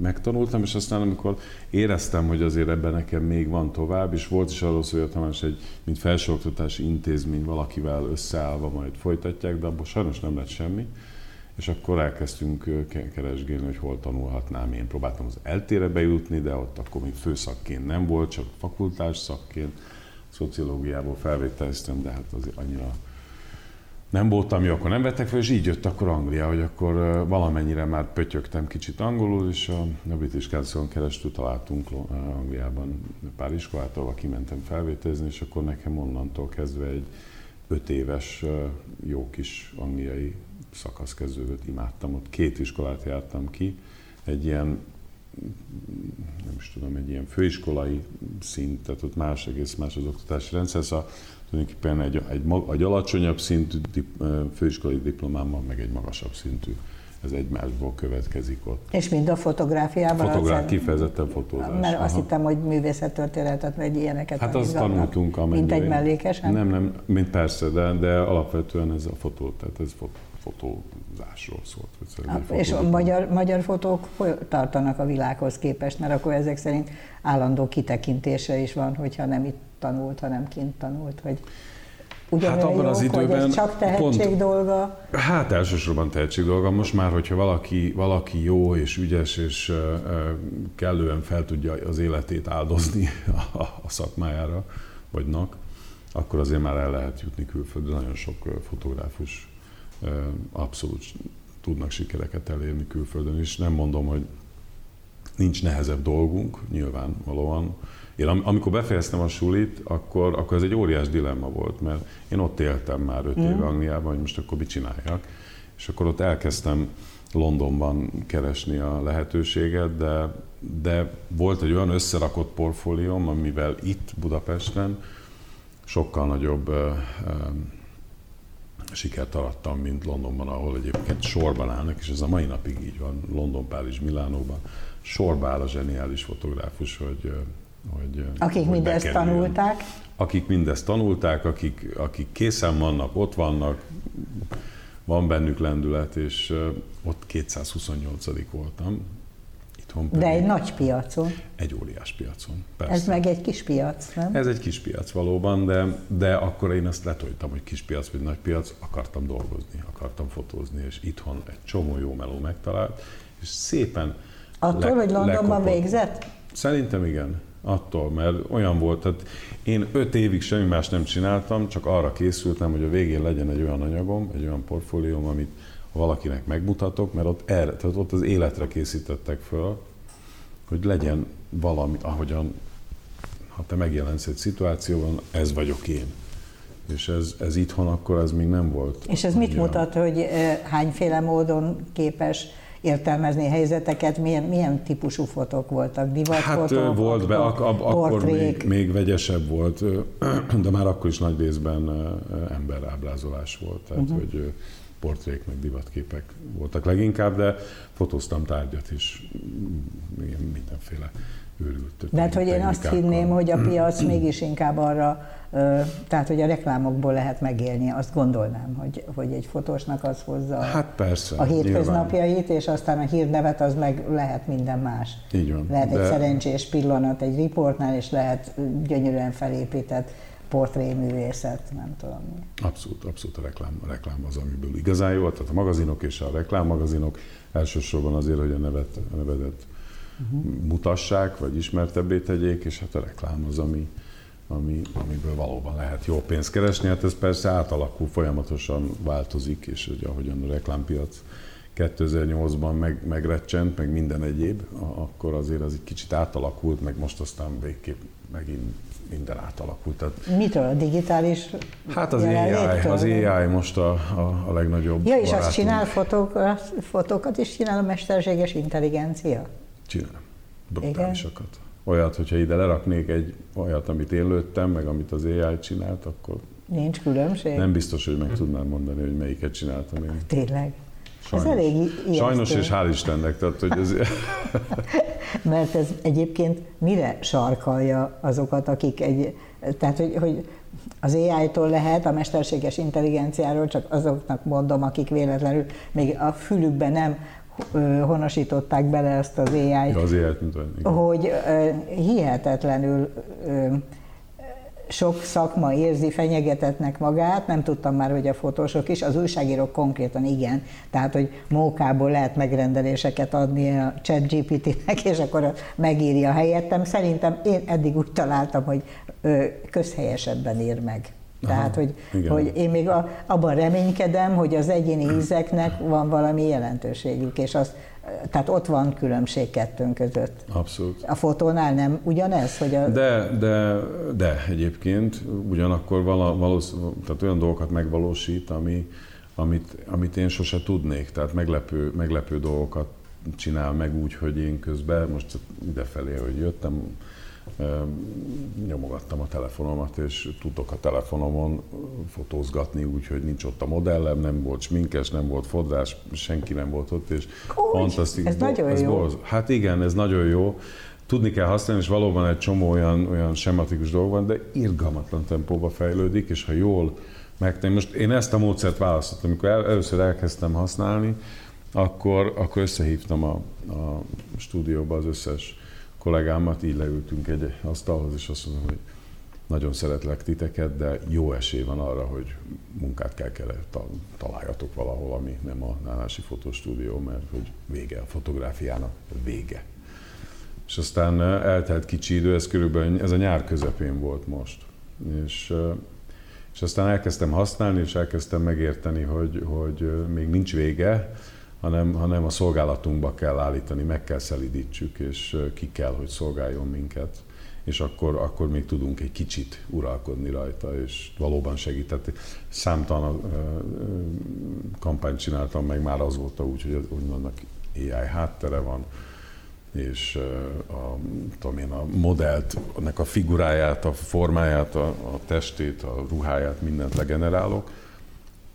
megtanultam, és aztán amikor éreztem, hogy azért ebben nekem még van tovább, és volt is arról szó, hogy a Tamás egy, mint felsőoktatási intézmény valakivel összeállva majd folytatják, de abból sajnos nem lett semmi, és akkor elkezdtünk keresgélni, hogy hol tanulhatnám. Én próbáltam az eltére bejutni, de ott akkor még főszakként nem volt, csak fakultás szakként, szociológiából felvételeztem, de hát azért annyira nem voltam jó, akkor nem vettek fel, és így jött akkor Anglia, hogy akkor valamennyire már pötyögtem kicsit angolul, és a, a British Council-on keresztül találtunk Angliában pár iskolát, ahol kimentem felvételizni, és akkor nekem onnantól kezdve egy öt éves jó kis angliai szakasz kezdődött, imádtam, ott. Két iskolát jártam ki, egy ilyen nem is tudom, egy ilyen főiskolai szint, tehát ott más, egész más az oktatási rendszer, szóval tulajdonképpen egy, egy, egy alacsonyabb szintű dip, főiskolai diplomámmal, meg egy magasabb szintű. Ez egymásból következik ott. És mind a fotográfiában? Fotográf, kifejezetten fotózás. Mert Aha. azt hittem, hogy művészettörténetet, vagy ilyeneket Hát azt tanultunk, amennyire. Mint egy mellékesen? Nem, nem, mint persze, de, de alapvetően ez a fotó, tehát ez fotó, fotózásról szólt. Vagy és a magyar, magyar fotók tartanak a világhoz képest, mert akkor ezek szerint állandó kitekintése is van, hogyha nem itt tanult, hanem kint tanult, hogy ugyanolyan hát abban jók, az időben hogy csak tehetség pont, dolga? Hát elsősorban tehetség dolga. Most már, hogyha valaki, valaki jó és ügyes és uh, kellően fel tudja az életét áldozni a, a szakmájára, vagy nak, akkor azért már el lehet jutni külföldre. Nagyon sok fotográfus abszolút tudnak sikereket elérni külföldön, és nem mondom, hogy nincs nehezebb dolgunk, nyilvánvalóan, én amikor befejeztem a sulit, akkor, akkor ez egy óriás dilemma volt, mert én ott éltem már öt mm. éve Angliában, hogy most akkor mit csináljak. És akkor ott elkezdtem Londonban keresni a lehetőséget, de, de volt egy olyan összerakott portfólióm, amivel itt Budapesten sokkal nagyobb sikert arattam, mint Londonban, ahol egyébként sorban állnak, és ez a mai napig így van, London, Párizs, Milánóban, sorba áll a zseniális fotográfus, hogy hogy, akik hogy mindezt bekerüljön. tanulták. Akik mindezt tanulták, akik, akik készen vannak, ott vannak, van bennük lendület, és ott 228 voltam, itthon pedig. De egy nagy piacon. Egy óriás piacon, persze. Ez meg egy kis piac, nem? Ez egy kis piac valóban, de, de akkor én azt letoltam, hogy kis piac vagy nagy piac, akartam dolgozni, akartam fotózni, és itthon egy csomó jó meló megtalált, és szépen Attól, le, hogy Londonban lekopott. végzett? Szerintem igen. Attól, mert olyan volt, tehát én öt évig semmi más nem csináltam, csak arra készültem, hogy a végén legyen egy olyan anyagom, egy olyan portfólióm, amit valakinek megmutatok, mert ott, erre, tehát ott az életre készítettek föl, hogy legyen valami, ahogyan, ha te megjelensz egy szituációban, ez vagyok én. És ez, ez itthon akkor ez még nem volt. És ez mit mutat, hogy hányféle módon képes értelmezni helyzeteket, milyen, milyen típusú fotók voltak, divatfotók, Hát volt be, ak- ak- akkor még, még vegyesebb volt, (clears throat) de már akkor is nagy részben emberábrázolás volt, tehát uh-huh. hogy portrék, meg divatképek voltak leginkább, de fotóztam tárgyat is, mindenféle őrült. De hát, hogy én azt hinném, hogy a piac (clears throat) mégis inkább arra, tehát, hogy a reklámokból lehet megélni, azt gondolnám, hogy, hogy egy fotósnak az hozza hát persze, a hétköznapjait, nyilván. és aztán a hírnevet az meg lehet minden más. Így van. Lehet de... egy szerencsés pillanat egy riportnál, és lehet gyönyörűen felépített portréművészet, nem tudom. Abszolút, abszolút a reklám, a reklám az, amiből igazán jó, tehát a magazinok és a reklámmagazinok elsősorban azért, hogy a nevet, a nevedet uh-huh. mutassák, vagy ismertebbé tegyék, és hát a reklám az, ami, ami, amiből valóban lehet jó pénzt keresni. Hát ez persze átalakul, folyamatosan változik, és hogy ahogyan a reklámpiac 2008-ban meg, megrecsent, meg minden egyéb, akkor azért az egy kicsit átalakult, meg most aztán végképp megint minden átalakult. Tehát, Mitől? A digitális Hát az AI, az AI most a, a, a legnagyobb Ja, és barátunk. azt csinál fotókat, fotókat is csinál a mesterséges intelligencia? Csinál. Brutálisakat. Olyat, hogyha ide leraknék egy olyat, amit én lőttem, meg amit az AI csinált, akkor Nincs különbség? Nem biztos, hogy meg tudnám mondani, hogy melyiket csináltam én. Tényleg? Sajnos. Ez elég ijesztő. Sajnos, és hál' Istennek. Tehát, hogy ez... (laughs) Mert ez egyébként mire sarkalja azokat, akik egy... Tehát, hogy, hogy az AI-tól lehet, a mesterséges intelligenciáról csak azoknak mondom, akik véletlenül még a fülükben nem honosították bele ezt az AI-t, ja, az AI-t hogy hihetetlenül sok szakma érzi fenyegetetnek magát, nem tudtam már, hogy a fotósok is, az újságírók konkrétan igen, tehát, hogy mókából lehet megrendeléseket adni a chat GPT-nek, és akkor megírja helyettem. Szerintem én eddig úgy találtam, hogy közhelyesebben ír meg. Tehát, hogy, hogy én még a, abban reménykedem, hogy az egyéni ízeknek van valami jelentőségük, és az, tehát ott van különbség kettőnk között. Abszolút. A fotónál nem ugyanez? Hogy a... De, de, de egyébként ugyanakkor vala, valósz, tehát olyan dolgokat megvalósít, ami, amit, amit én sose tudnék, tehát meglepő, meglepő dolgokat csinál meg úgy, hogy én közben, most idefelé, hogy jöttem, nyomogattam a telefonomat, és tudok a telefonomon fotózgatni úgy, hogy nincs ott a modellem, nem volt sminkes, nem volt fodrás, senki nem volt ott, és Úgy, fantasztikus. Ez nagyon ez jó. Borz, hát igen, ez nagyon jó. Tudni kell használni, és valóban egy csomó olyan, olyan sematikus dolog van, de irgalmatlan tempóba fejlődik, és ha jól megtenni. Most én ezt a módszert választottam, amikor el, először elkezdtem használni, akkor, akkor összehívtam a, a stúdióba az összes kollégámat, így leültünk egy asztalhoz, és azt mondom, hogy nagyon szeretlek titeket, de jó esély van arra, hogy munkát kell, kell találjatok valahol, ami nem a Nánási Fotostúdió, mert hogy vége a fotográfiának, vége. És aztán eltelt kicsi idő, ez körülbelül ez a nyár közepén volt most. És, és aztán elkezdtem használni, és elkezdtem megérteni, hogy, hogy még nincs vége, hanem, hanem a szolgálatunkba kell állítani, meg kell szelidítsük, és ki kell, hogy szolgáljon minket és akkor, akkor még tudunk egy kicsit uralkodni rajta, és valóban segített. Számtalan kampányt csináltam meg, már azóta úgy, hogy úgynevezett AI háttere van, és a, tudom én, a modellt, annak a figuráját, a formáját, a, a testét, a ruháját, mindent legenerálok,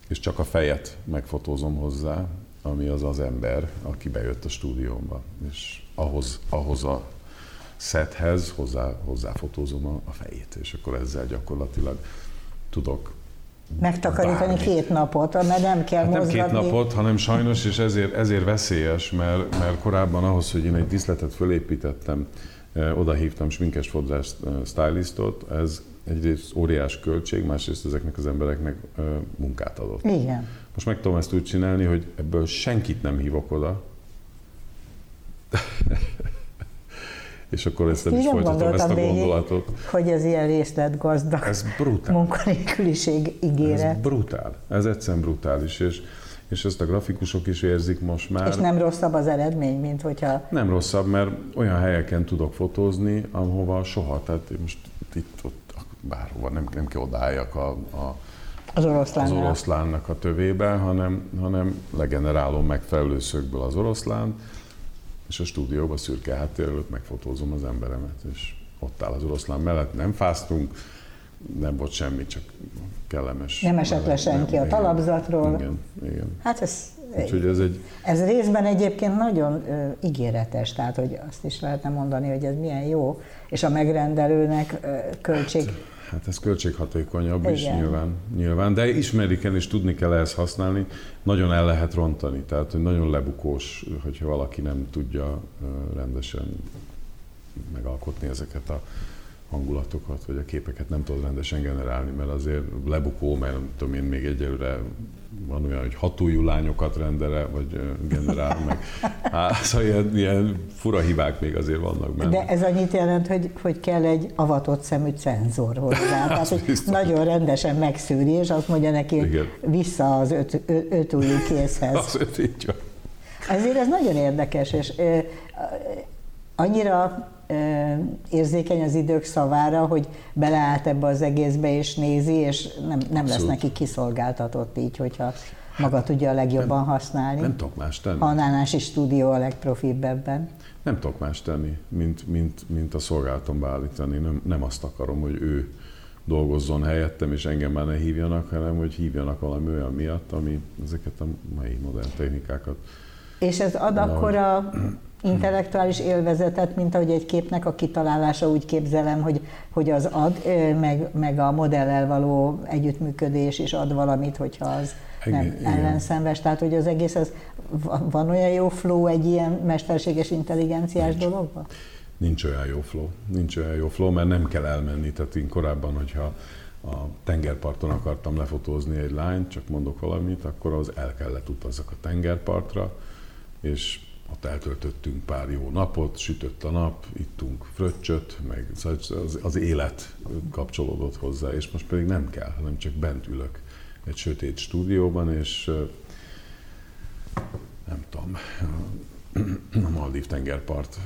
és csak a fejet megfotózom hozzá, ami az az ember, aki bejött a stúdiómba, és ahhoz, ahhoz a szethez hozzá, hozzáfotózom a, a fejét, és akkor ezzel gyakorlatilag tudok Megtakarítani bármit. két napot, mert nem kell hát nem mozgatni. két napot, hanem sajnos, és ezért, ezért veszélyes, mert, mert korábban ahhoz, hogy én egy diszletet fölépítettem, oda hívtam sminkes fodrás stylistot, ez egyrészt óriás költség, másrészt ezeknek az embereknek munkát adott. Igen. Most meg tudom ezt úgy csinálni, hogy ebből senkit nem hívok oda, (laughs) és akkor ezt nem is folytatom ezt a gondolatot. Végig, hogy ez ilyen részletgazdag ez brutál. munkanélküliség ígéret. Ez brutál. Ez egyszerűen brutális, és, és ezt a grafikusok is érzik most már. És nem rosszabb az eredmény, mint hogyha... Nem rosszabb, mert olyan helyeken tudok fotózni, ahova soha, tehát most itt, ott, bárhova, nem, nem kell odaálljak a, a az, oroszlán az oroszlánnak a tövébe, hanem, hanem legenerálom megfelelő szögből az oroszlán, és a stúdióban szürke háttér előtt megfotózom az emberemet, és ott áll az oroszlán mellett, nem fáztunk, nem volt semmi, csak kellemes. Nem esett le senki a talapzatról. Igen, igen. Hát ez, Úgyhogy ez, egy... ez részben egyébként nagyon uh, ígéretes, tehát hogy azt is lehetne mondani, hogy ez milyen jó, és a megrendelőnek uh, költség... Hát, hát ez költséghatékonyabb Igen. is nyilván, nyilván, de ismerik el és tudni kell ezt használni, nagyon el lehet rontani, tehát hogy nagyon lebukós, hogyha valaki nem tudja rendesen megalkotni ezeket a hangulatokat, vagy a képeket nem tudod rendesen generálni, mert azért lebukó, mert nem tudom én még egyelőre van olyan, hogy hatújú lányokat rendele, vagy generál, meg (laughs) hát, szóval ilyen, ilyen fura hibák még azért vannak benne. De ez annyit jelent, hogy, hogy kell egy avatott szemű cenzor hozzá. (laughs) Tehát, hogy biztos. nagyon rendesen megszűri, és azt mondja neki, Igen. vissza az öt, öt ujjú készhez. (laughs) Az öt, így Ezért ez nagyon érdekes, és annyira érzékeny az idők szavára, hogy beleállt ebbe az egészbe és nézi, és nem, nem lesz neki kiszolgáltatott így, hogyha maga tudja a legjobban nem, használni. Nem tudok más tenni. A Nánási stúdió a legprofibb ebben. Nem tudok más tenni, mint, mint, mint a szolgálatom beállítani. Nem, nem azt akarom, hogy ő dolgozzon helyettem, és engem már ne hívjanak, hanem hogy hívjanak valami olyan miatt, ami ezeket a mai modern technikákat. És ez ad akkor a intellektuális élvezetet, mint ahogy egy képnek a kitalálása úgy képzelem, hogy, hogy az ad, meg, meg a modellel való együttműködés is ad valamit, hogyha az nem Igen. ellenszenves. Tehát, hogy az egész, az, van olyan jó flow egy ilyen mesterséges intelligenciás Nincs. dologban? Nincs olyan jó flow. Nincs olyan jó flow, mert nem kell elmenni. Tehát én korábban, hogyha a tengerparton akartam lefotózni egy lányt, csak mondok valamit, akkor az el kellett utazzak a tengerpartra, és ott eltöltöttünk pár jó napot, sütött a nap, ittunk fröccsöt, meg az, az élet kapcsolódott hozzá, és most pedig nem kell, hanem csak bent ülök egy sötét stúdióban, és nem tudom, a Maldív tengerpart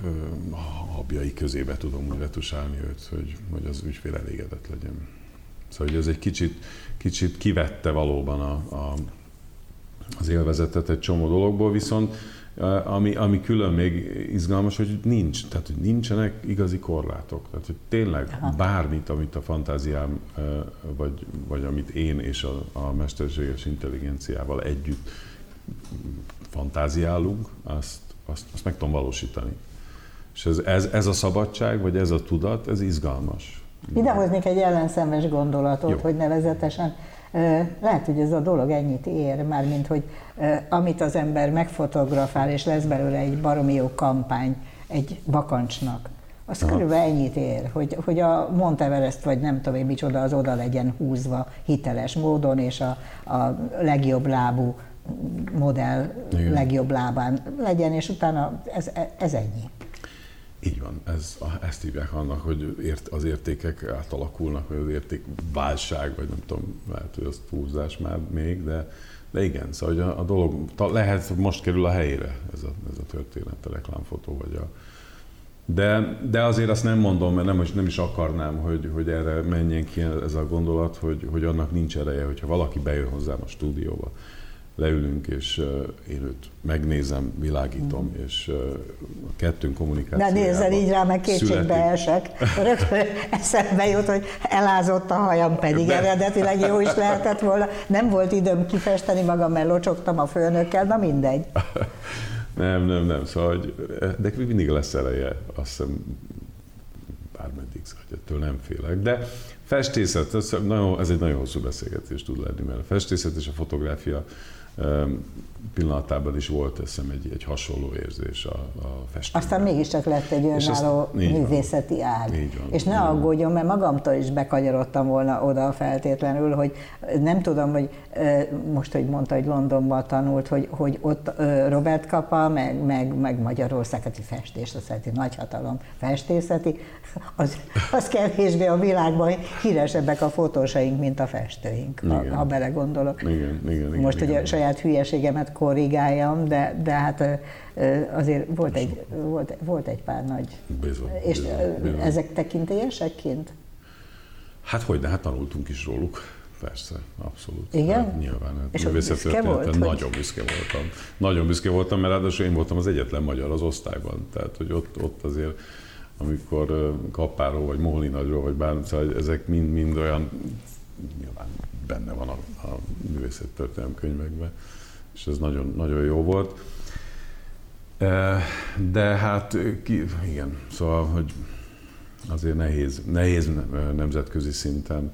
habjai közébe tudom úgy retusálni őt, hogy, hogy az ügyfél elégedett legyen. Szóval hogy ez egy kicsit, kicsit kivette valóban a, a, az élvezetet egy csomó dologból, viszont ami, ami külön még izgalmas, hogy nincs, tehát hogy nincsenek igazi korlátok. Tehát, hogy tényleg Aha. bármit, amit a fantáziám, vagy, vagy amit én és a, a mesterséges intelligenciával együtt fantáziálunk, azt, azt, azt meg tudom valósítani. És ez, ez, ez a szabadság, vagy ez a tudat, ez izgalmas. Idehoznék egy ellenszemes gondolatot, Jó. hogy nevezetesen lehet, hogy ez a dolog ennyit ér, mármint, hogy amit az ember megfotografál, és lesz belőle egy baromi jó kampány egy bakancsnak, az Aha. körülbelül ennyit ér, hogy, hogy a Monteverest, vagy nem tudom én micsoda, az oda legyen húzva hiteles módon, és a, a legjobb lábú modell Igen. legjobb lábán legyen, és utána ez, ez ennyi. Így van, ez, ezt hívják annak, hogy ért, az értékek átalakulnak, vagy az értékválság, vagy nem tudom, lehet, hogy az túlzás már még, de, de igen, szóval hogy a, a dolog lehet, most kerül a helyére ez a, ez a történet, a reklámfotó, vagy a, de, de azért azt nem mondom, mert nem, nem is akarnám, hogy, hogy erre menjen ki ez a gondolat, hogy, hogy annak nincs ereje, hogyha valaki bejön hozzám a stúdióba, leülünk, és én őt megnézem, világítom, mm. és a kettőnk kommunikációjában... De nézzel így rá, meg kétségbe esek. Rögtön eszembe jut, hogy elázott a hajam, pedig de... eredetileg jó is lehetett volna. Nem volt időm kifesteni magam, mert locsogtam a főnökkel, na mindegy. (laughs) nem, nem, nem, szóval, hogy, de mindig lesz eleje, azt hiszem, bár bármeddig, szóval ettől nem félek. De festészet, ez, nagyon, ez egy nagyon hosszú beszélgetés tud lenni, mert a festészet és a fotográfia Um, pillanatában is volt eszem egy, egy hasonló érzés a, a festésben. Aztán mégiscsak lett egy önálló művészeti van. ág. Így van, és ne aggódjon, mert magamtól is bekanyarodtam volna oda feltétlenül, hogy nem tudom, hogy most, hogy mondta, hogy Londonban tanult, hogy, hogy ott Robert Kapa, meg, meg, meg Magyarország, hát festés, azt szereti nagyhatalom festészeti, az, az kevésbé a világban híresebbek a fotósaink, mint a festőink, igen. ha, ha belegondolok. Igen, igen, igen, most, igen, hogy a saját hülyeségemet korrigáljam, de, de hát azért volt egy, volt, volt egy pár nagy. Bizony, és bizony, bizony. ezek tekintélyesekként? Hát hogy, de hát tanultunk is róluk. Persze, abszolút. Igen? Hát, nyilván. Hát, és büszke volt? Nagyon hogy... büszke voltam. Nagyon büszke voltam, mert ráadásul én voltam az egyetlen magyar az osztályban. Tehát, hogy ott, ott azért amikor Kapáról, vagy Móli Nagyról, vagy bármi, szóval ezek mind-mind olyan, nyilván benne van a, a művészettörténelem könyvekben, és ez nagyon, nagyon jó volt. De hát, ki, igen, szóval, hogy azért nehéz, nehéz nemzetközi szinten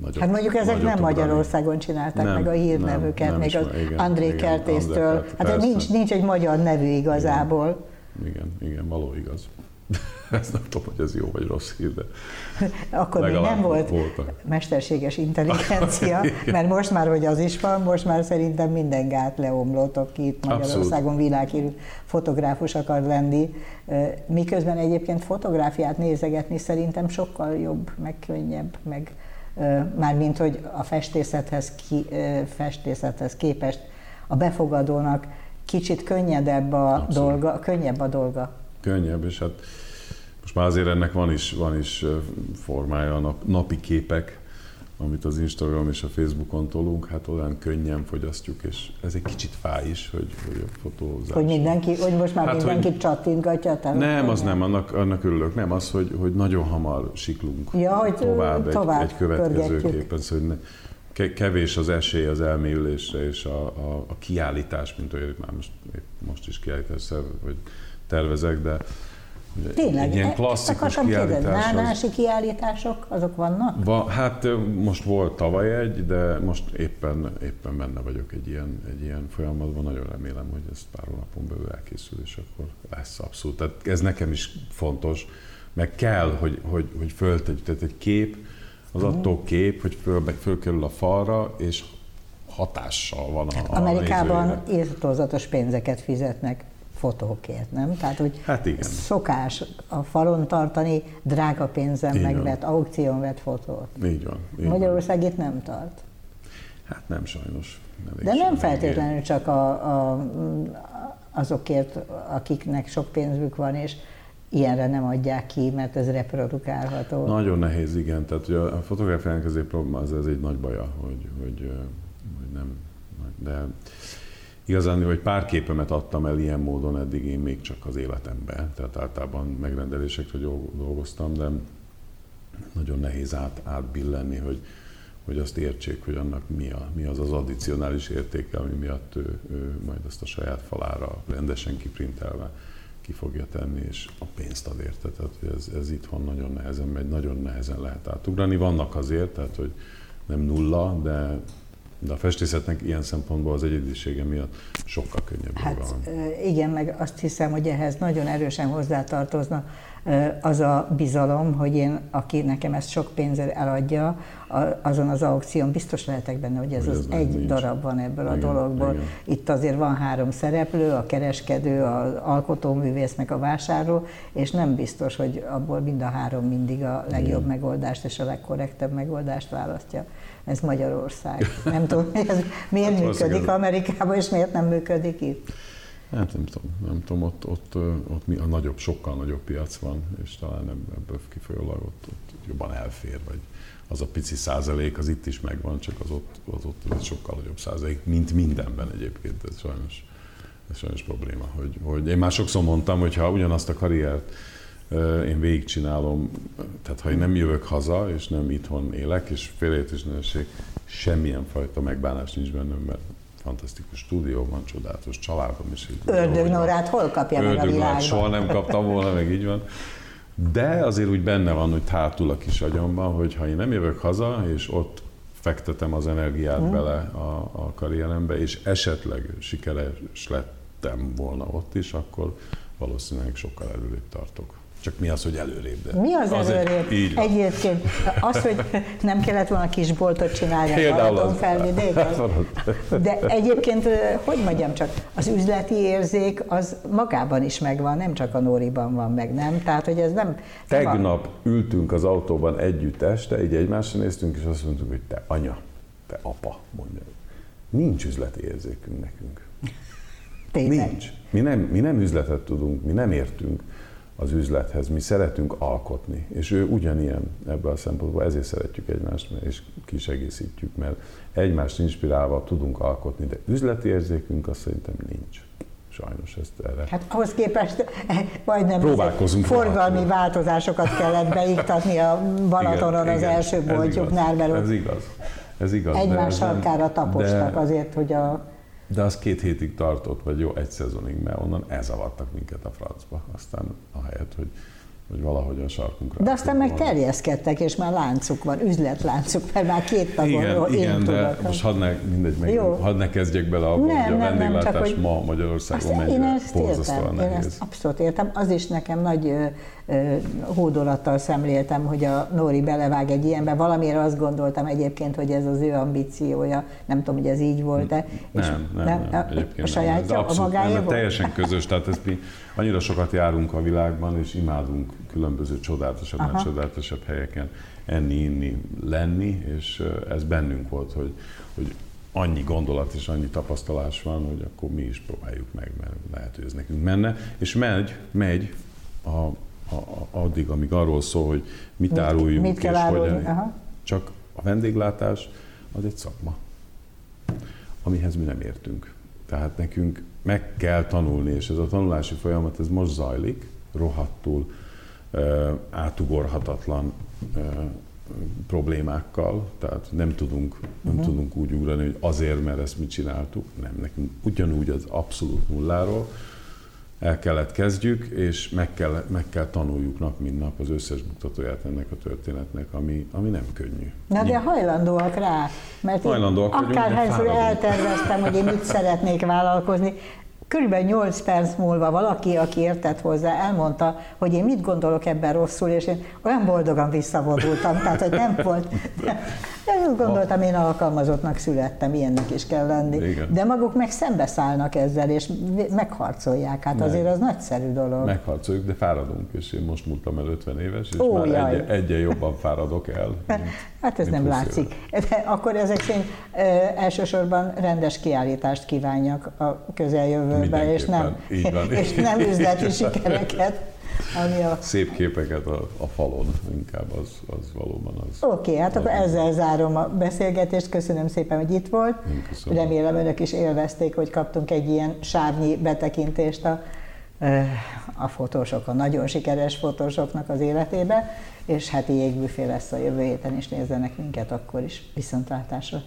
Nagyobb, hát mondjuk ezek nem Magyarországon csinálták nem, meg a hírnevüket, nem, nem még az igen, André igen, Kertésztől. André, hát persze. nincs, nincs egy magyar nevű igazából. Igen, igen, igen való igaz. (laughs) Ezt nem tudom, hogy ez jó vagy rossz hír, de (laughs) Akkor még nem volt voltak. mesterséges intelligencia, (laughs) mert most már, hogy az is van, most már szerintem minden gát leomlott, aki itt Magyarországon világhírű fotográfus akar lenni. Miközben egyébként fotográfiát nézegetni szerintem sokkal jobb, meg könnyebb, meg mármint, hogy a festészethez, ki, festészethez képest a befogadónak kicsit könnyedebb a Abszolút. dolga, könnyebb a dolga. Könnyebb, és hát most már azért ennek van is, van is formája, a nap, napi képek, amit az Instagram és a Facebookon tolunk, hát olyan könnyen fogyasztjuk, és ez egy kicsit fáj is, hogy, hogy a fotózás. Hogy mindenki, hogy most már hát, mindenki hogy, csattintgatja a Nem, az nem, annak, annak örülök, nem, az, hogy, hogy nagyon hamar siklunk ja, hogy tovább, tovább egy, egy következő képen, szóval ne, kevés az esély az elmélyülésre és a, a, a kiállítás, mint olyan, már most, most is kiállítás vagy tervezek, de Tényleg, egy ilyen e- klasszikus kiállítás. Nánási az... kiállítások, azok vannak? Va, hát most volt tavaly egy, de most éppen, éppen benne vagyok egy ilyen, egy ilyen folyamatban. Nagyon remélem, hogy ez pár hónapon belül elkészül, és akkor lesz abszolút. Tehát ez nekem is fontos, meg kell, hogy, hogy, hogy föltegy, tehát egy kép, az mhm. attól kép, hogy föl, fölkerül a falra, és hatással van a Amerikában írtózatos pénzeket fizetnek fotókért, nem? Tehát, hogy hát igen. szokás a falon tartani drága pénzen így megvett, van. aukción vett fotót. Így van. Így Magyarország van. itt nem tart. Hát nem sajnos. De nem feltétlenül csak a, a, azokért, akiknek sok pénzük van, és ilyenre nem adják ki, mert ez reprodukálható. Nagyon nehéz, igen. Tehát hogy a fotográfiának ezért probléma, ez, ez egy nagy baja, hogy, hogy, hogy nem, de Igazán, hogy pár képemet adtam el ilyen módon eddig én még csak az életemben, tehát általában megrendelésekre dolgoztam, de nagyon nehéz át, átbillenni, hogy, hogy azt értsék, hogy annak mi, a, mi az az addicionális értéke, ami miatt ő, ő majd ezt a saját falára rendesen kiprintelve ki fogja tenni, és a pénzt ad érte. Tehát hogy ez, ez itthon nagyon nehezen megy, nagyon nehezen lehet átugrani. Vannak azért, tehát hogy nem nulla, de de a festészetnek ilyen szempontból az egyedisége miatt sokkal könnyebb hát, van. Igen, meg azt hiszem, hogy ehhez nagyon erősen hozzátartozna az a bizalom, hogy én, aki nekem ezt sok pénzért eladja, azon az aukción biztos lehetek benne, hogy ez hogy az egy nincs. darab van ebből igen, a dologból. Igen. Itt azért van három szereplő, a kereskedő, az alkotóművész, meg a vásárló, és nem biztos, hogy abból mind a három mindig a legjobb igen. megoldást és a legkorrektebb megoldást választja ez Magyarország. Nem tudom, ez miért hát működik Amerikában, és miért nem működik itt? Hát nem tudom, nem tudom, ott, ott, ott mi a nagyobb, sokkal nagyobb piac van, és talán ebből kifolyólag ott, ott jobban elfér, vagy az a pici százalék, az itt is megvan, csak az ott, az ott az sokkal nagyobb százalék, mint mindenben egyébként, ez sajnos, ez sajnos probléma. Hogy, hogy én már sokszor mondtam, hogy ha ugyanazt a karriert én végigcsinálom, tehát ha én nem jövök haza, és nem itthon élek, és félreértés nehézség, semmilyen fajta megbánás nincs bennem, mert fantasztikus stúdió van, csodálatos családom is. Ördög Norát hol kapja meg a világban? soha nem kaptam volna, meg így van. De azért úgy benne van, hogy hátul a kis agyamban, hogy ha én nem jövök haza, és ott fektetem az energiát mm. bele a, a karrierembe, és esetleg sikeres lettem volna ott is, akkor valószínűleg sokkal előrébb tartok. Csak mi az, hogy előrébb? De mi az, az előrébb? Így Egyébként az, hogy nem kellett volna kisboltot csinálni a Balaton felvidék. De egyébként, hogy mondjam csak, az üzleti érzék az magában is megvan, nem csak a Nóriban van meg, nem? Tehát, hogy ez nem... Tegnap nem ültünk az autóban együtt este, így egymásra néztünk, és azt mondtuk, hogy te anya, te apa, mondja. Nincs üzleti érzékünk nekünk. Tényleg. Nincs. Mi nem, mi nem üzletet tudunk, mi nem értünk az üzlethez. Mi szeretünk alkotni, és ő ugyanilyen ebből a szempontból, ezért szeretjük egymást, és kis egészítjük, mert egymást inspirálva tudunk alkotni, de üzleti érzékünk azt szerintem nincs. Sajnos ezt erre. Hát ahhoz képest majdnem Próbálkozunk forgalmi változásokat kellett beiktatni a Balatonon igen, az igen, első boltjuknál, mert ez igaz. Ez igaz. Egymás sarkára tapostak de, azért, hogy a de az két hétig tartott, vagy jó, egy szezonig, mert onnan elzavartak minket a francba. Aztán ahelyett, hogy hogy valahogy a sarkunkra. De aztán meg terjeszkedtek, és már láncuk van, üzletláncuk, mert már két tagon igen, igen, de tudok. most hadd ne, mindegy, meg, jó. hadd ne kezdjek bele abba, nem, hogy a nem, vendéglátás nem, csak, hogy ma Magyarországon mennyire én ezt értem, nehéz. Én ezt abszolút értem. Az is nekem nagy ö, ö, hódolattal szemléltem, hogy a Nóri belevág egy ilyenbe. Valamiért azt gondoltam egyébként, hogy ez az ő ambíciója. Nem tudom, hogy ez így volt-e. Nem, és nem, nem, nem, egyébként a sajátja, nem. a magája nem, teljesen közös, tehát ez mi annyira sokat járunk a világban, és imádunk különböző csodálatosabb, Aha. csodálatosabb helyeken enni, inni, lenni, és ez bennünk volt, hogy, hogy annyi gondolat és annyi tapasztalás van, hogy akkor mi is próbáljuk meg, mert lehet, hogy ez nekünk menne. És megy, megy a, a, a, addig, amíg arról szól, hogy mit, mit áruljunk, mit kell és árulni? Aha. Csak a vendéglátás az egy szakma, amihez mi nem értünk. Tehát nekünk meg kell tanulni, és ez a tanulási folyamat ez most zajlik, rohadtul átugorhatatlan problémákkal, tehát nem tudunk, nem uh-huh. tudunk úgy ugrani, hogy azért, mert ezt mi csináltuk, nem, nekünk ugyanúgy az abszolút nulláról el kellett kezdjük, és meg kell, meg kell tanuljuk nap, mint nap az összes buktatóját ennek a történetnek, ami, ami nem könnyű. Na de hajlandóak rá, mert hajlandóak én akárhányszor elterveztem, hogy én mit szeretnék vállalkozni, Körülbelül 8 perc múlva valaki, aki értett hozzá, elmondta, hogy én mit gondolok ebben rosszul, és én olyan boldogan visszavonultam, tehát hogy nem volt. Azt gondoltam, én alkalmazottnak születtem, ilyennek is kell lenni. Igen. De maguk meg szembeszállnak ezzel, és megharcolják. Hát meg. azért az nagyszerű dolog. Megharcoljuk, de fáradunk, és én most múltam el 50 éves, és Ó, már egy, egyen jobban fáradok el. Mint, hát ez nem látszik. De akkor ezek szerint ö, elsősorban rendes kiállítást kívánjak a közeljövőben, (laughs) és nem, és nem üzleti sikereket. (laughs) Ami a... Szép képeket a, a falon, inkább az, az valóban az. Oké, okay, hát akkor ezzel zárom a beszélgetést. Köszönöm szépen, hogy itt volt. Remélem önök is élvezték, hogy kaptunk egy ilyen sárnyi betekintést a, a fotósok, a nagyon sikeres fotósoknak az életébe, és hát jégbüfé lesz a jövő héten, és nézzenek minket akkor is. Viszontlátásra!